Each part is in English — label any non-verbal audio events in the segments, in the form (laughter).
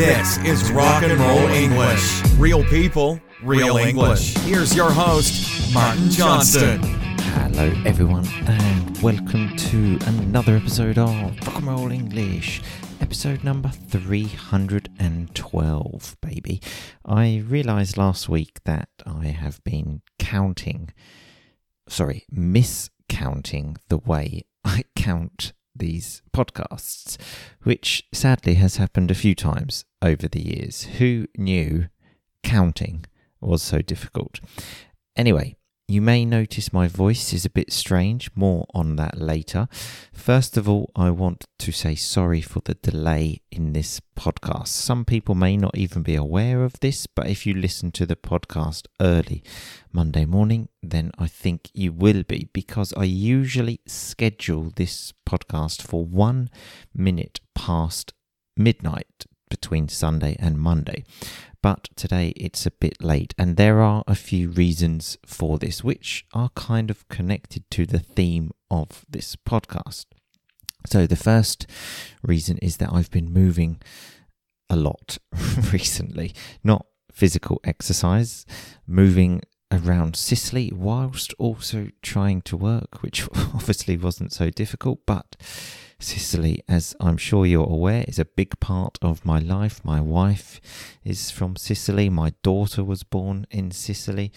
This is Rock and Roll English. Real people, real English. Here's your host, Martin Johnston. Hello, everyone, and welcome to another episode of Rock and Roll English, episode number 312, baby. I realised last week that I have been counting, sorry, miscounting the way I count these podcasts, which sadly has happened a few times over the years. Who knew counting was so difficult? Anyway, you may notice my voice is a bit strange, more on that later. First of all, I want to say sorry for the delay in this podcast. Some people may not even be aware of this, but if you listen to the podcast early Monday morning, then I think you will be because I usually schedule this podcast for one minute past midnight between Sunday and Monday but today it's a bit late, and there are a few reasons for this, which are kind of connected to the theme of this podcast. So, the first reason is that I've been moving a lot (laughs) recently, not physical exercise, moving around Sicily whilst also trying to work, which (laughs) obviously wasn't so difficult, but Sicily, as I'm sure you're aware, is a big part of my life. My wife is from Sicily. My daughter was born in Sicily,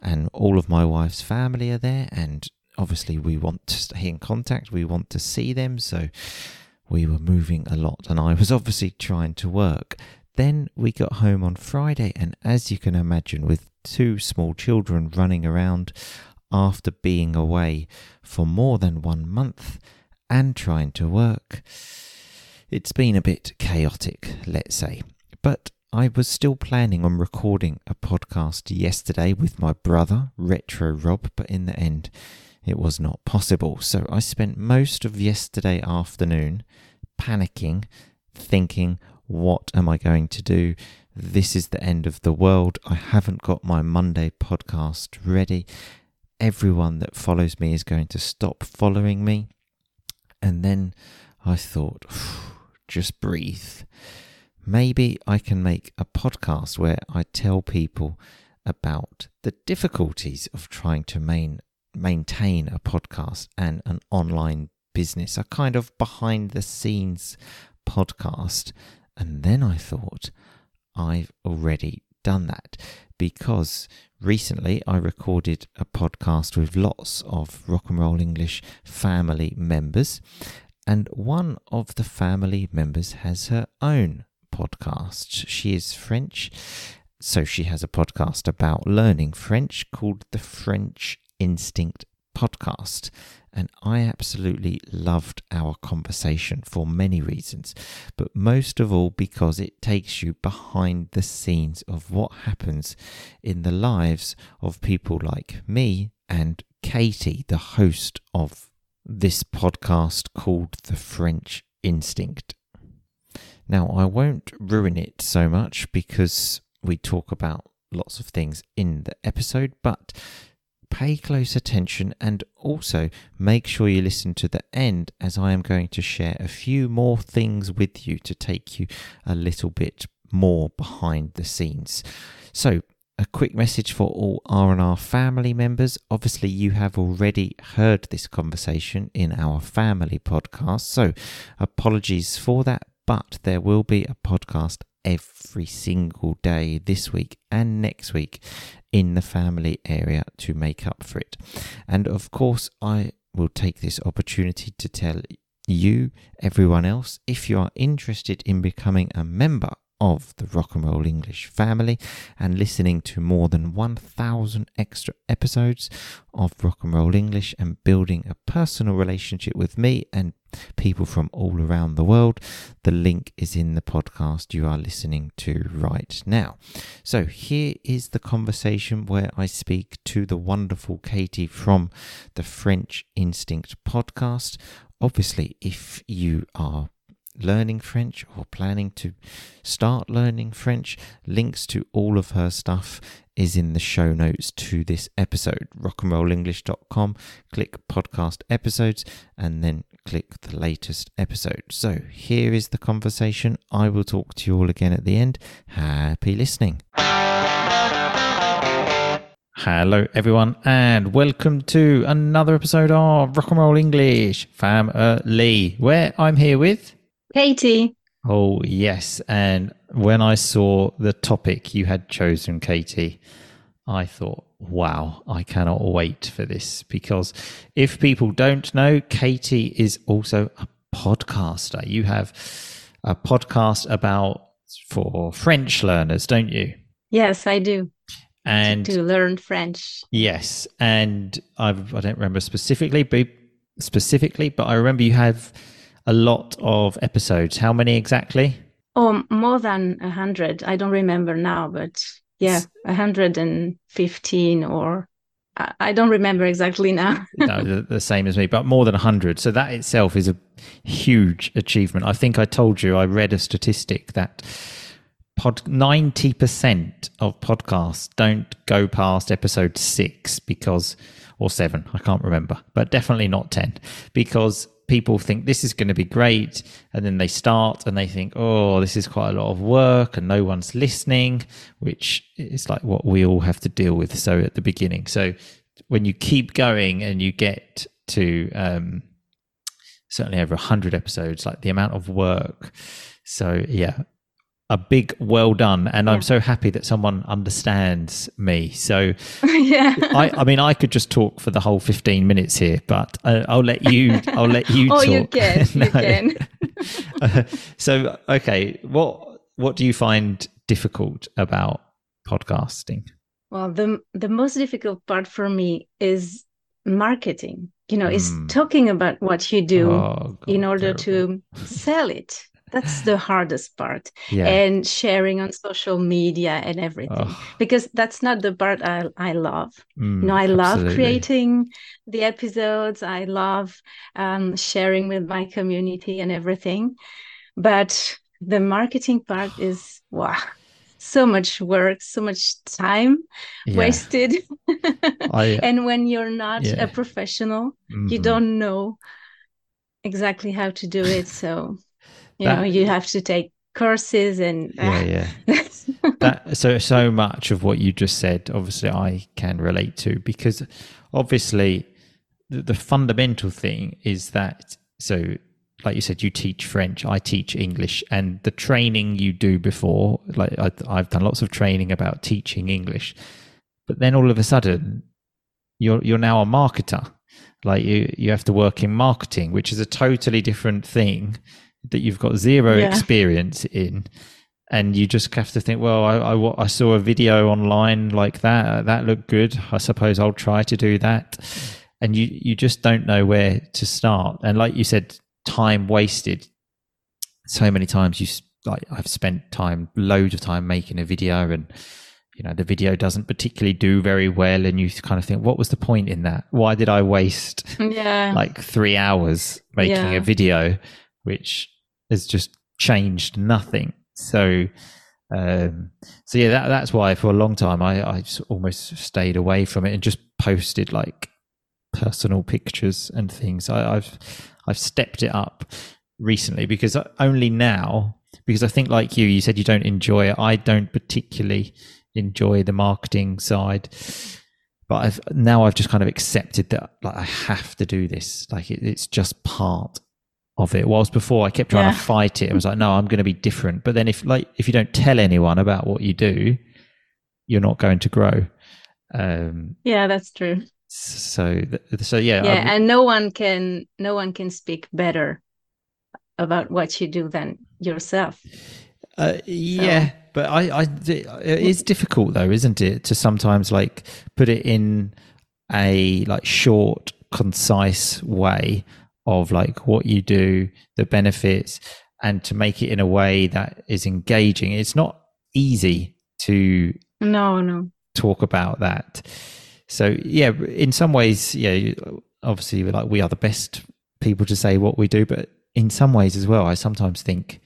and all of my wife's family are there. And obviously, we want to stay in contact. We want to see them. So we were moving a lot, and I was obviously trying to work. Then we got home on Friday, and as you can imagine, with two small children running around after being away for more than one month and trying to work. It's been a bit chaotic, let's say. But I was still planning on recording a podcast yesterday with my brother, Retro Rob, but in the end, it was not possible. So I spent most of yesterday afternoon panicking, thinking, what am I going to do? This is the end of the world. I haven't got my Monday podcast ready. Everyone that follows me is going to stop following me. And then I thought, (sighs) just breathe. Maybe I can make a podcast where I tell people about the difficulties of trying to main, maintain a podcast and an online business, a kind of behind the scenes podcast. And then I thought, I've already done that because recently I recorded a podcast with lots of rock and roll English family members, and one of the family members has her own podcast. She is French, so she has a podcast about learning French called the French Instinct Podcast and I absolutely loved our conversation for many reasons, but most of all because it takes you behind the scenes of what happens in the lives of people like me and Katy, the host of this podcast called The French Instinct. Now, I won't ruin it so much because we talk about lots of things in the episode, but pay close attention and also make sure you listen to the end as I am going to share a few more things with you to take you a little bit more behind the scenes. So, a quick message for all R&R family members. Obviously, you have already heard this conversation in our family podcast, so apologies for that, but there will be a podcast every single day this week and next week in the family area to make up for it. And of course, I will take this opportunity to tell you, everyone else, if you are interested in becoming a member of the Rock and Roll English family and listening to more than 1,000 extra episodes of Rock and Roll English and building a personal relationship with me and people from all around the world. The link is in the podcast you are listening to right now. So, here is the conversation where I speak to the wonderful Katy from the French Instinct podcast. Obviously, if you are learning French or planning to start learning French, links to all of her stuff is in the show notes to this episode. Rockandrollenglish.com, click podcast episodes, and then click the latest episode. So here is the conversation. I will talk to you all again at the end. Happy listening. Hello, everyone, and welcome to another episode of Rock and Roll English Family, where I'm here with Katy. Oh, yes. And when I saw the topic you had chosen, Katy, I thought, wow, I cannot wait for this because if people don't know, Katy is also a podcaster. You have a podcast about for French learners, don't you? Yes, I do. And to learn French. Yes, and I've, I don't remember specifically, but specifically, but I remember you have a lot of episodes. How many exactly? Oh, more than a hundred. I don't remember now, but yeah, a hundred and fifteen, or I don't remember exactly now. (laughs) no, the, the, same as me, but more than a hundred. So that itself is a huge achievement. I think I told you I read a statistic that pod 90% of podcasts don't go past episode 6 because or 7 I can't remember but definitely not 10 because people think this is going to be great and then they start and they think oh this is quite a lot of work and no one's listening which is like what we all have to deal with so at the beginning. So when you keep going and you get to um, certainly over 100 episodes like the amount of work so yeah a big well done and yeah. i'm so happy that someone understands me so (laughs) yeah I, I mean i could just talk for the whole 15 minutes here but uh, i'll let you i'll let you (laughs) oh talk. (laughs) you can no. you can uh, so okay what what do you find difficult about podcasting well the the most difficult part for me is marketing you know mm. is hmm. talking about what you do oh, God, in order terrible. to sell it that's the hardest part yeah. and sharing on social media and everything oh. because that's not the part i, I love mm, you know i absolutely. love creating the episodes i love um, sharing with my community and everything but the marketing part is wow so much work so much time yeah. wasted I, (laughs) and when you're not yeah. a professional mm-hmm. you don't know exactly how to do it so you that, know you have to take courses and yeah ah. yeah. (laughs) That so so much of what you just said obviously i can relate to because obviously the, the fundamental thing is that so like you said you teach french i teach english and the training you do before like I, i've done lots of training about teaching english but then all of a sudden you're you're now a marketer. Like you you have to work in marketing which is a totally different thing that you've got zero yeah. experience in and you just have to think well I, I, I, saw a video online like that uh, that looked good i suppose i'll try to do that and you you just don't know where to start and like you said time wasted so many times you like i've spent time loads of time making a video and you know the video doesn't particularly do very well and you kind of think what was the point in that why did i waste (laughs) yeah. like three hours making yeah. a video which has just changed nothing. So, um, so yeah, that, that's why for a long time I, I almost stayed away from it and just posted like personal pictures and things. I, I've I've stepped it up recently because only now because I think like you, you said you don't enjoy it. I don't particularly enjoy the marketing side but I've now I've just kind of accepted that like I have to do this. Like it, it's just part of it. Whilst before I kept trying yeah. to fight it. I was like, no, I'm going to be different. But then if like if you don't tell anyone about what you do, you're not going to grow. Um, yeah, that's true. So so yeah. Yeah, I'm, and no one can no one can speak better about what you do than yourself. Uh, yeah, so. but I, I, it is difficult though, isn't it, to sometimes like put it in a like short, concise way of like what you do, the benefits, and to make it in a way that is engaging. It's not easy to no no talk about that. So yeah, in some ways, yeah, obviously like we are the best people to say what we do, but in some ways as well, I sometimes think,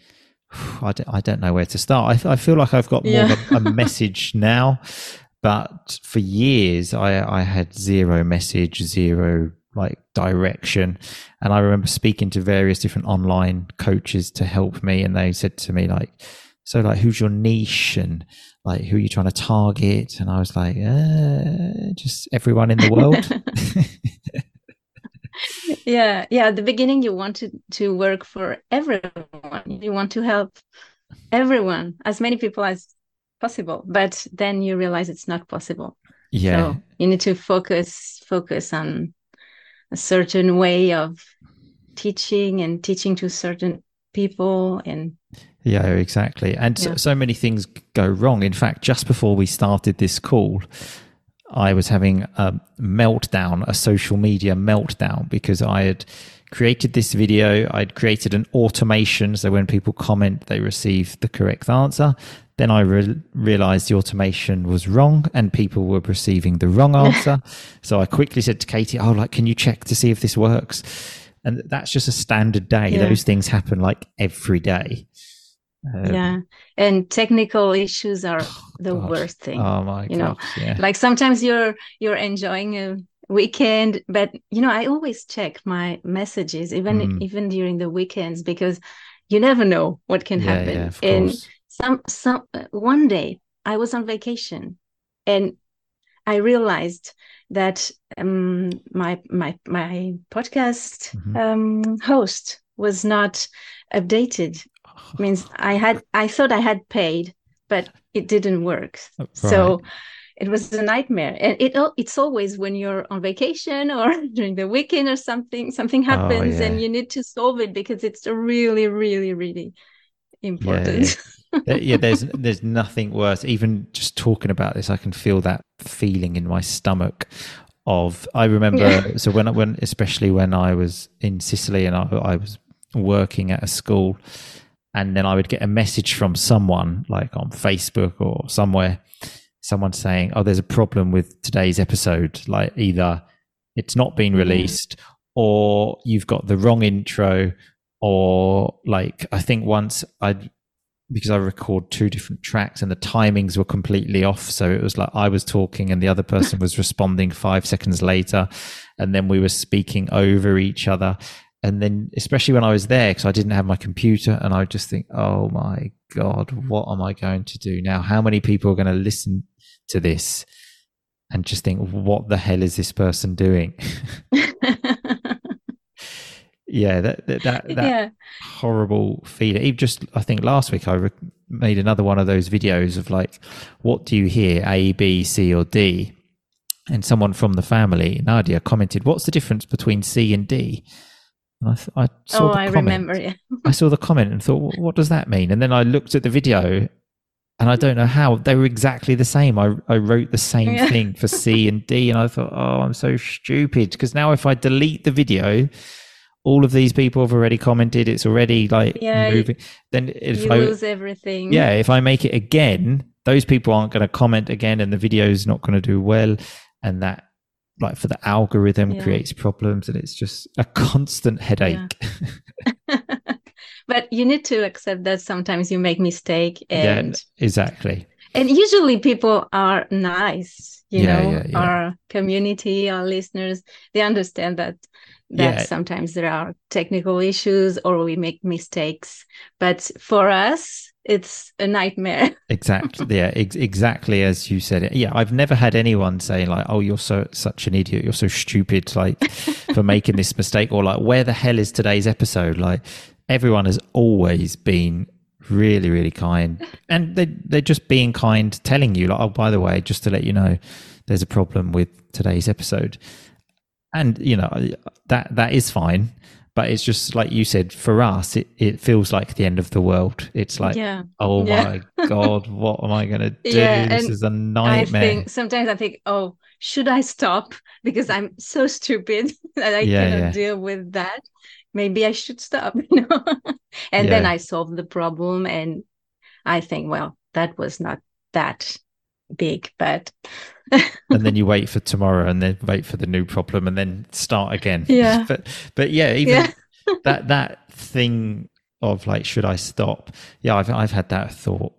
I don't, I don't know where to start. I, I feel like I've got more yeah. of a, a message (laughs) now, but for years I, I had zero message, zero like direction. And I remember speaking to various different online coaches to help me, and they said to me like, "So like, who's your niche and like who are you trying to target?" And I was like, uh, "Just everyone in the world." (laughs) (laughs) yeah yeah at the beginning you wanted to work for everyone you want to help everyone as many people as possible but then you realize it's not possible yeah so you need to focus focus on a certain way of teaching and teaching to certain people and yeah exactly and yeah. So, so many things go wrong in fact just before we started this call I was having a meltdown, a social media meltdown, because I had created this video. I'd created an automation. So when people comment, they receive the correct answer. Then I re- realized the automation was wrong and people were receiving the wrong (laughs) answer. so I quickly said to Katy, Oh, like, can you check to see if this works? And that's just a standard day. Yeah. Those things happen like every day. Um, yeah, and technical issues are (sighs) oh, the God. worst thing. Oh my you know, yeah. like sometimes you're you're enjoying a weekend, but you know, I always check my messages even mm. even during the weekends because you never know what can yeah, happen. Yeah, and some some one day I was on vacation and I realized that um, my my my podcast mm-hmm. um, host was not updated means I had I thought I had paid, but it didn't work. Oh, right. So it was a nightmare. And it it's always when you're on vacation or (laughs) during the weekend or something, something oh, happens oh, yeah. and you need to solve it because it's really, really, really important. Yeah, yeah, (laughs) there's there's nothing worse. Even just talking about this, I can feel that feeling in my stomach. Of I remember yeah. so when I when especially when I was in Sicily and I, I was working at a school and then I would get a message from someone, like on Facebook or somewhere, someone saying, "Oh, there's a problem with today's episode. Like either it's not been mm-hmm. released, or you've got the wrong intro, or like I think once I." Because I record two different tracks and the timings were completely off. So it was like I was talking and the other person was responding five seconds later. And then we were speaking over each other and then especially when I was there because I didn't have my computer and I would just think, oh my god, mm. what am I going to do now? How many people are going to listen to this and just think, what the hell is this person doing? (laughs) yeah, that that that, (laughs) that yeah. horrible feeling. Even just I think last week I re- made another one of those videos of like, what do you hear? A, B, C, or D? And someone from the family, Nadia, commented, "What's the difference between C and D?" And I, th- I saw oh, the I comment. remember. Yeah. (laughs) I saw the comment and thought, what does that mean? And then I looked at the video, and I don't know how they were exactly the same. I I wrote the same yeah. thing for C and D, and I thought, oh, I'm so stupid because now if I delete the video, all of these people have already commented. It's already like yeah, moving. Then if I lose everything. Yeah, if I make it again, those people aren't going to comment again, and the video is not going to do well, and that like for the algorithm yeah. creates problems and it's just a constant headache yeah. (laughs) but you need to accept that sometimes you make mistake and yeah, exactly and usually people are nice you know our community our listeners they understand that that yeah. sometimes there are technical issues or we make mistakes. But for us it's a nightmare. (laughs) Exactly. Yeah ex- exactly as you said it. Yeah i've never had anyone saying like oh you're so such an idiot. You're so stupid like (laughs) for making this mistake or like where the hell is today's episode? Like everyone has always been really really kind. And they they're just being kind telling you like oh by the way just to let you know there's a problem with today's episode and you know that that is fine but it's just like you said for us it, it feels like the end of the world. It's like yeah. oh yeah. my god what am i going (laughs) to do? Yeah, this is a nightmare. I think, sometimes i think oh should i stop? Because i'm so stupid (laughs) that i yeah, cannot deal with that. Maybe i should stop (laughs) you know? And then i solve the problem and i think well that was not that big but and then you wait for tomorrow and then wait for the new problem and then start again (laughs) yeah (laughs) but but yeah even yeah. (laughs) that that thing of like, should I stop? Yeah, I've I've had that thought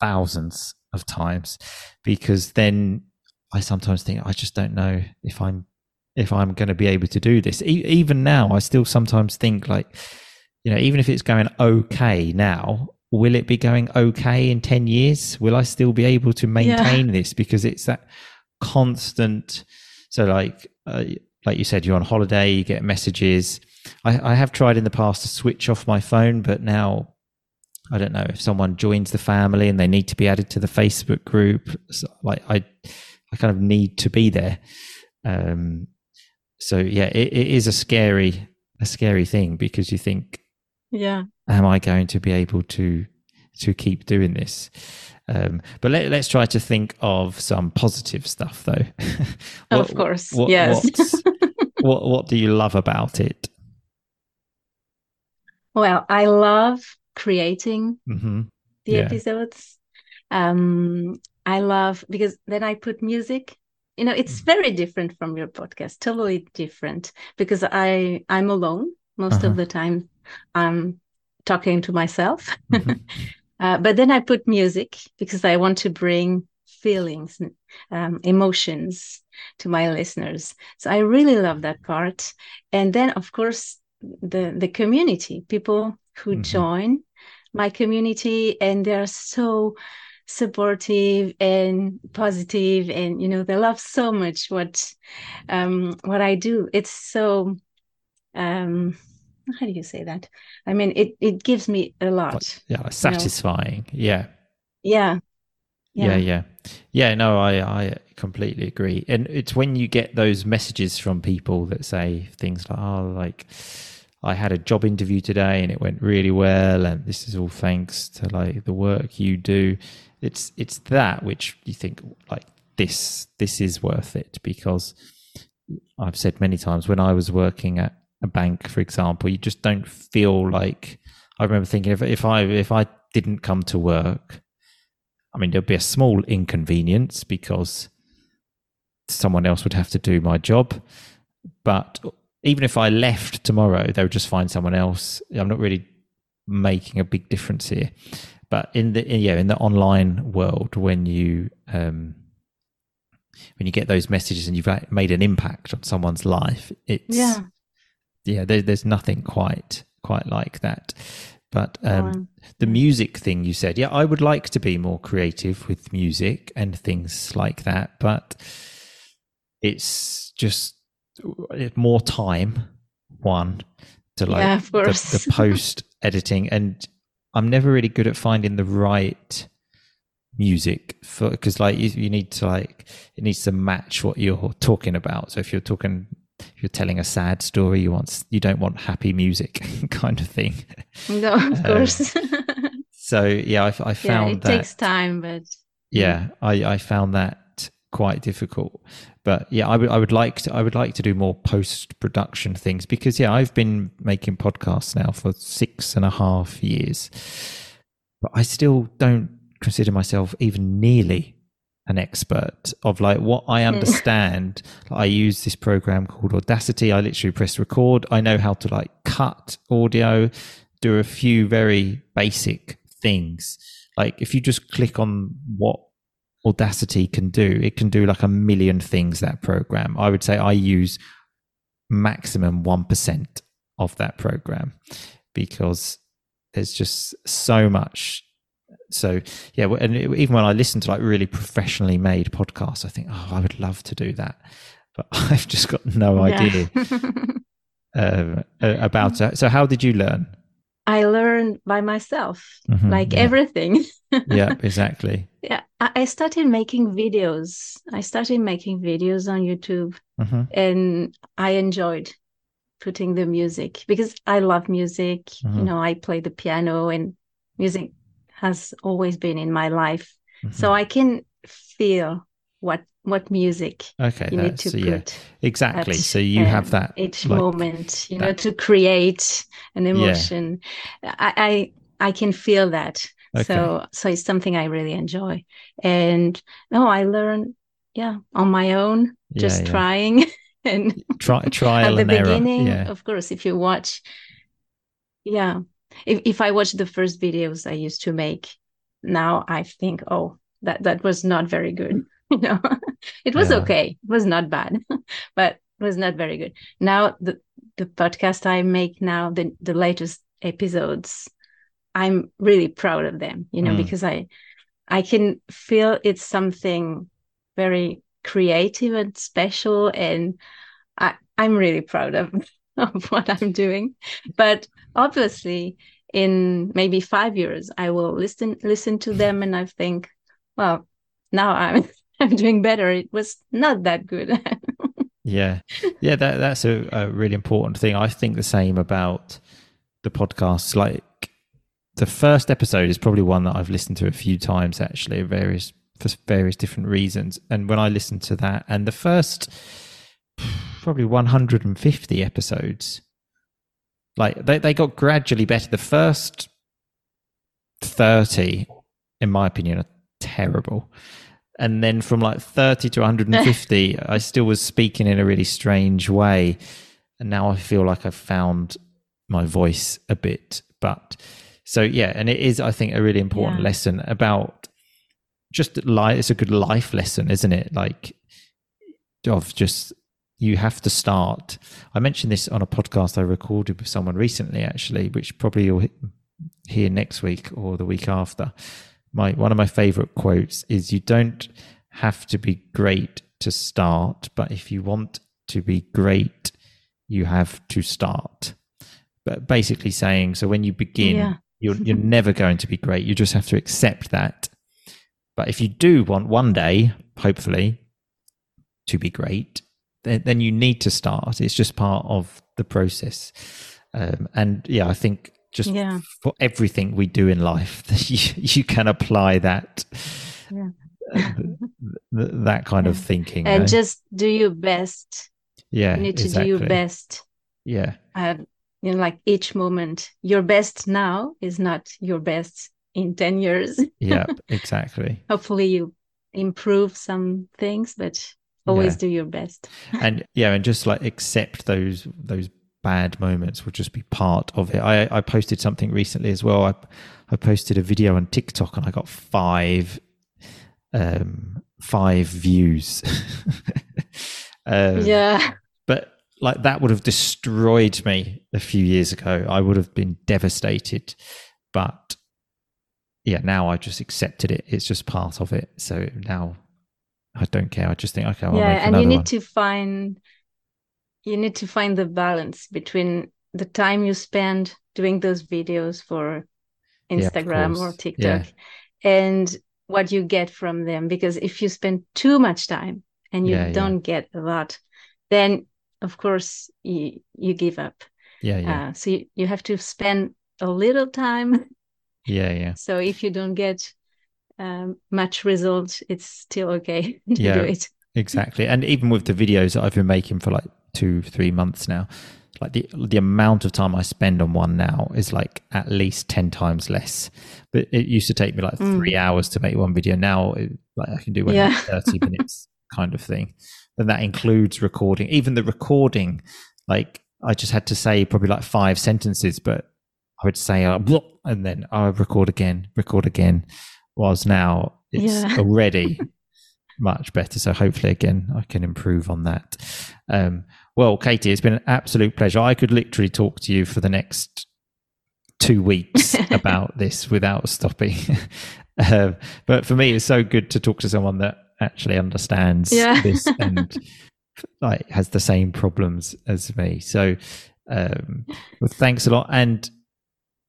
thousands of times because then I sometimes think I just don't know if I'm if I'm going to be able to do this. E- even now, I still sometimes think like, you know, even if it's going okay now, will it be going okay in 10 years? Will I still be able to maintain yeah. this? Because it's that constant. So, like, uh, like you said, you're on holiday, you get messages. I, I have tried in the past to switch off my phone, but now I don't know if someone joins the family and they need to be added to the Facebook group. So, like, I, I kind of need to be there. Um, so yeah, it, it is a scary, a scary thing because you think, yeah, am I going to be able to to keep doing this? Um, but let, us try to think of some positive stuff, though. (laughs) what, of course, what, yes. (laughs) what What do you love about it? Well, I love creating mm-hmm. the yeah. episodes. Um, I love because then I put music you know it's mm. very different from your podcast totally different because i i'm alone most uh-huh. of the time i'm talking to myself mm-hmm. (laughs) uh, but then i put music because i want to bring feelings um, emotions to my listeners so i really love that part and then of course the the community people who mm-hmm. join my community and they're so supportive and positive and you know they love so much what um what i do it's so um how do you say that? I mean it it gives me a lot yeah satisfying you know? yeah. Yeah yeah. yeah. Yeah no i i completely agree. And it's when you get those messages from people that say things like oh like I had a job interview today and it went really well and this is all thanks to like the work you do. It's it's that which you think like this this is worth it because I've said many times when I was working at a bank, for example, you just don't feel like I remember thinking if if I if I didn't come to work, I mean there'd be a small inconvenience because someone else would have to do my job. But even if I left tomorrow, they would just find someone else. I'm not really making a big difference here. But in the in, yeah in the online world, when you um, when you get those messages and you've made an impact on someone's life, it's yeah yeah there, there's nothing quite quite like that. But um, the music thing you said, yeah, I would like to be more creative with music and things like that, but it's just more time. One to like yeah, the, the (laughs) post editing, and I'm never really good at finding the right music for because like you, you, need to like it needs to match what you're talking about so if you're talking you're telling a sad story you want you don't want happy music (laughs) kind of thing. No of um, course. (laughs) so yeah i, I found yeah, it that, takes time but yeah i i found that quite difficult. But yeah, I would I would like to I would like to do more post production things because yeah, I've been making podcasts now for six and a half years, but I still don't consider myself even nearly an expert of like what I hmm. understand. I use this program called Audacity. I literally press record. I know how to like cut audio, do a few very basic things. Like if you just click on what Audacity can do. It can do like a million things, that program. I would say I use maximum 1% of that program because there's just so much. So, yeah, and even when I listen to like really professionally made podcasts, I think, oh, I would love to do that. But (laughs) I've just got no idea (laughs) um, about it. So, how did you learn? I learned by myself, mm-hmm, like yeah. everything. (laughs) yeah, exactly. Yeah, I started making videos. I started making videos on YouTube, mm-hmm. and I enjoyed putting the music because I love music. Mm-hmm. You know, I play the piano, and music has always been in my life. Mm-hmm. So I can feel what what music okay you need to so, put yeah, exactly at, so you um, have that each like, moment you that, know to create an emotion yeah. I, I i can feel that okay. so so it's something i really enjoy and no i learn yeah on my own just yeah, trying (laughs) and try trial at the beginning of course if you watch Yeah. If if I watch the first videos I used to make, now I think, oh, that that was not very good. (laughs) you know, it was yeah. okay. It was not bad, (laughs) but it was not very good. Now the the podcast I make now, the the latest episodes, I'm really proud of them. You know, mm. because I I can feel it's something very creative and special, and I I'm really proud of (laughs) (laughs) of what I'm doing. But obviously, in maybe five years, I will listen listen to them, and I think, well, now I'm (laughs) I'm doing better. It was not that good. (laughs) yeah, yeah, that that's a, a really important thing. I think the same about the podcasts. Like the first episode is probably one that I've listened to a few times actually, various for various different reasons. And when I listened to that, and the first probably 150 episodes. Like they, they got gradually better. The first 30, in my opinion, are terrible. And then from like 30 to 150, (laughs) I still was speaking in a really strange way. And now I feel like I've found my voice a bit. But so, yeah, and it is, I think, a really important yeah. lesson about just life. It's a good life lesson, isn't it? Like, of just you have to start. I mentioned this on a podcast I recorded with someone recently, actually, which probably you'll hear next week or the week after. My one of my favorite quotes is, "You don't have to be great to start, but if you want to be great, you have to start." But basically saying, so when you begin, yeah. you're (laughs) you're never going to be great. You just have to accept that. But if you do want one day, hopefully, to be great, then, you need to start. It's just part of the process. Um, and yeah, I think just yeah. for everything we do in life, (laughs) you, you can apply that. Yeah. Uh, that kind of thinking and just do your best yeah you need to exactly. do your best yeah and you know like each moment your best now is not your best in 10 years yeah (laughs) exactly hopefully you improve some things but always yeah. do your best. (laughs) And yeah and just like accept those those bad moments will just be part of it. I i posted something recently as well. I i posted a video on tiktok and i got five um five views. (laughs) Um, yeah. but like that would have destroyed me a few years ago. I would have been devastated. But yeah now i just accepted it. It's just part of it. So now I don't care. I just think, okay, I'll yeah, and you need one. to find you need to find the balance between the time you spend doing those videos for Instagram yeah, or TikTok yeah. and what you get from them. Because if you spend too much time and you yeah, don't get a lot, then of course you you give up. Yeah, yeah. Uh, so you, you have to spend a little time. Yeah, yeah. (laughs) So if you don't get um, much result, it's still okay (laughs) to yeah, do it. exactly. And even with the videos that I've been making for like two, three months now, like the the amount of time I spend on one now is like at least ten times less. But it used to take me like mm. three hours to make one video. Now, it, like I can do one yeah. thirty (laughs) minutes kind of thing. And that includes recording. Even the recording, like I just had to say probably like five sentences, but I would say, uh, and then I would record again, record again was now it's yeah. (laughs) already much better. So hopefully, again, I can improve on that. Um, well, Katy, it's been an absolute pleasure. I could literally talk to you for the next two weeks (laughs) about this without stopping. (laughs) um, but for me, it's so good to talk to someone that actually understands yeah. this and like has the same problems as me. So, um, well, thanks a lot. And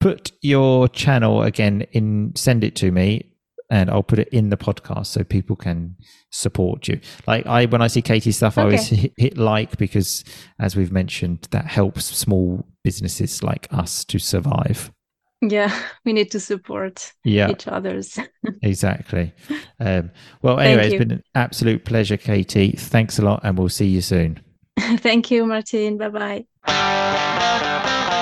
put your channel again in, send it to me and I'll put it in the podcast so people can support you. Like I, when I see Katy's stuff, okay. I always hit, hit, like because, as we've mentioned, that helps small businesses like us to survive. Yeah, we need to support yeah. each other's. (laughs) exactly. Um, well, anyway, it's been an absolute pleasure, Katy. Thanks a lot, and we'll see you soon. (laughs) Thank you, Martin. Bye bye.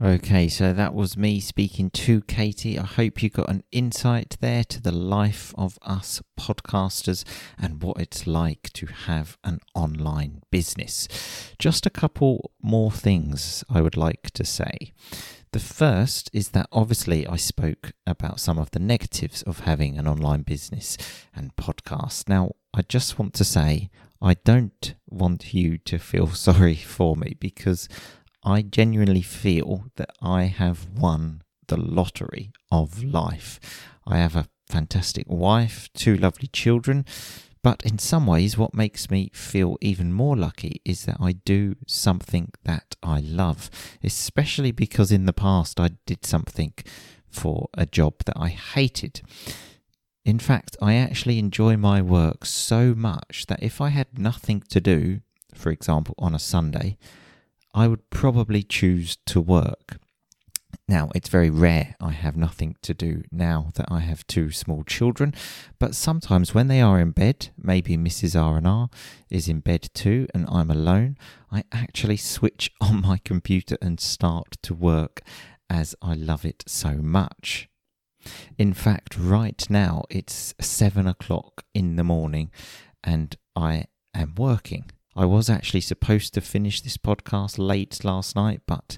Okay, so that was me speaking to Katy. I hope you got an insight there to the life of us podcasters and what it's like to have an online business. Just a couple more things I would like to say. The first is that obviously I spoke about some of the negatives of having an online business and podcast. Now, I just want to say I don't want you to feel (laughs) sorry for me because I genuinely feel that I have won the lottery of life. I have a fantastic wife, two lovely children, but in some ways, what makes me feel even more lucky is that I do something that I love, especially because in the past I did something for a job that I hated. In fact, I actually enjoy my work so much that if I had nothing to do, for example, on a Sunday, I would probably choose to work. Now, it's very rare I have nothing to do now that I have two small children, but sometimes when they are in bed, maybe Mrs. R&R is in bed too and I'm alone, I actually switch (laughs) on my computer and start to work as I love it so much. In fact, right now it's seven o'clock in the morning and I am working. I was actually supposed to finish this podcast late last night, but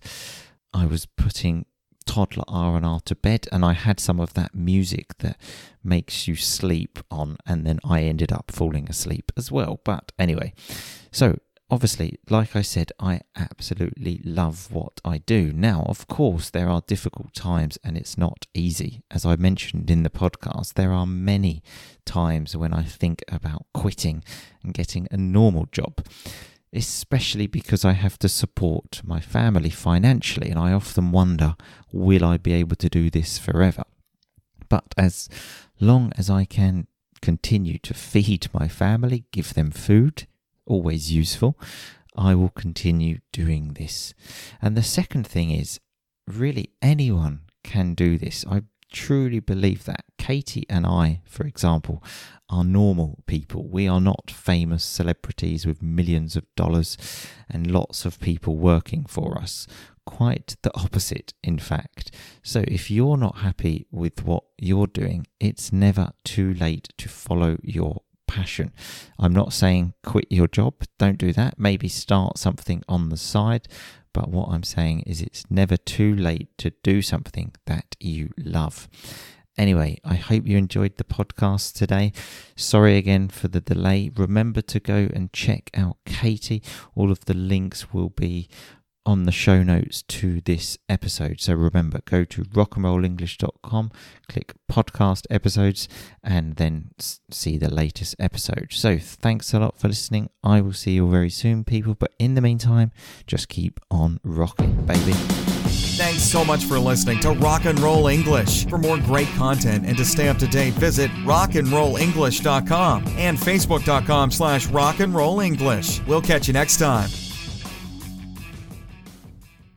I was putting toddler R&R to bed and I had some of that music that makes you sleep on and then I ended up falling asleep as well. But anyway, so obviously, like I said, I absolutely love what I do. Now, of course, there are difficult times and it's not easy. As I mentioned in the podcast, there are many times when I think about quitting and getting a normal job, especially because I have to support my family financially, and I often wonder, will I be able to do this forever? But as long as I can continue to feed my family, give them food, always useful. I will continue doing this. And the second thing is really anyone can do this. I truly believe that. Katy and I, for example, are normal people. We are not famous celebrities with millions of dollars and lots of people working for us. Quite the opposite, in fact. So, if you're not happy with what you're doing, it's never too late to follow your passion. I'm not saying quit your job, don't do that. Maybe start something on the side. But what I'm saying is it's never too late to do something that you love. Anyway, I hope you enjoyed the podcast today. Sorry again for the delay. Remember to go and check out Katy. All of the links will be on the show notes to this episode. So remember, go to rockandrollenglish.com, click podcast episodes, and then see the latest episode. So thanks a lot for listening. I will see you all very soon, people. But in the meantime, just keep on rocking, baby. Thanks so much for listening to Rock and Roll English. For more great content and to stay up to date, visit rockandrollenglish.com and facebook.com slash rockandrollenglish. We'll catch you next time.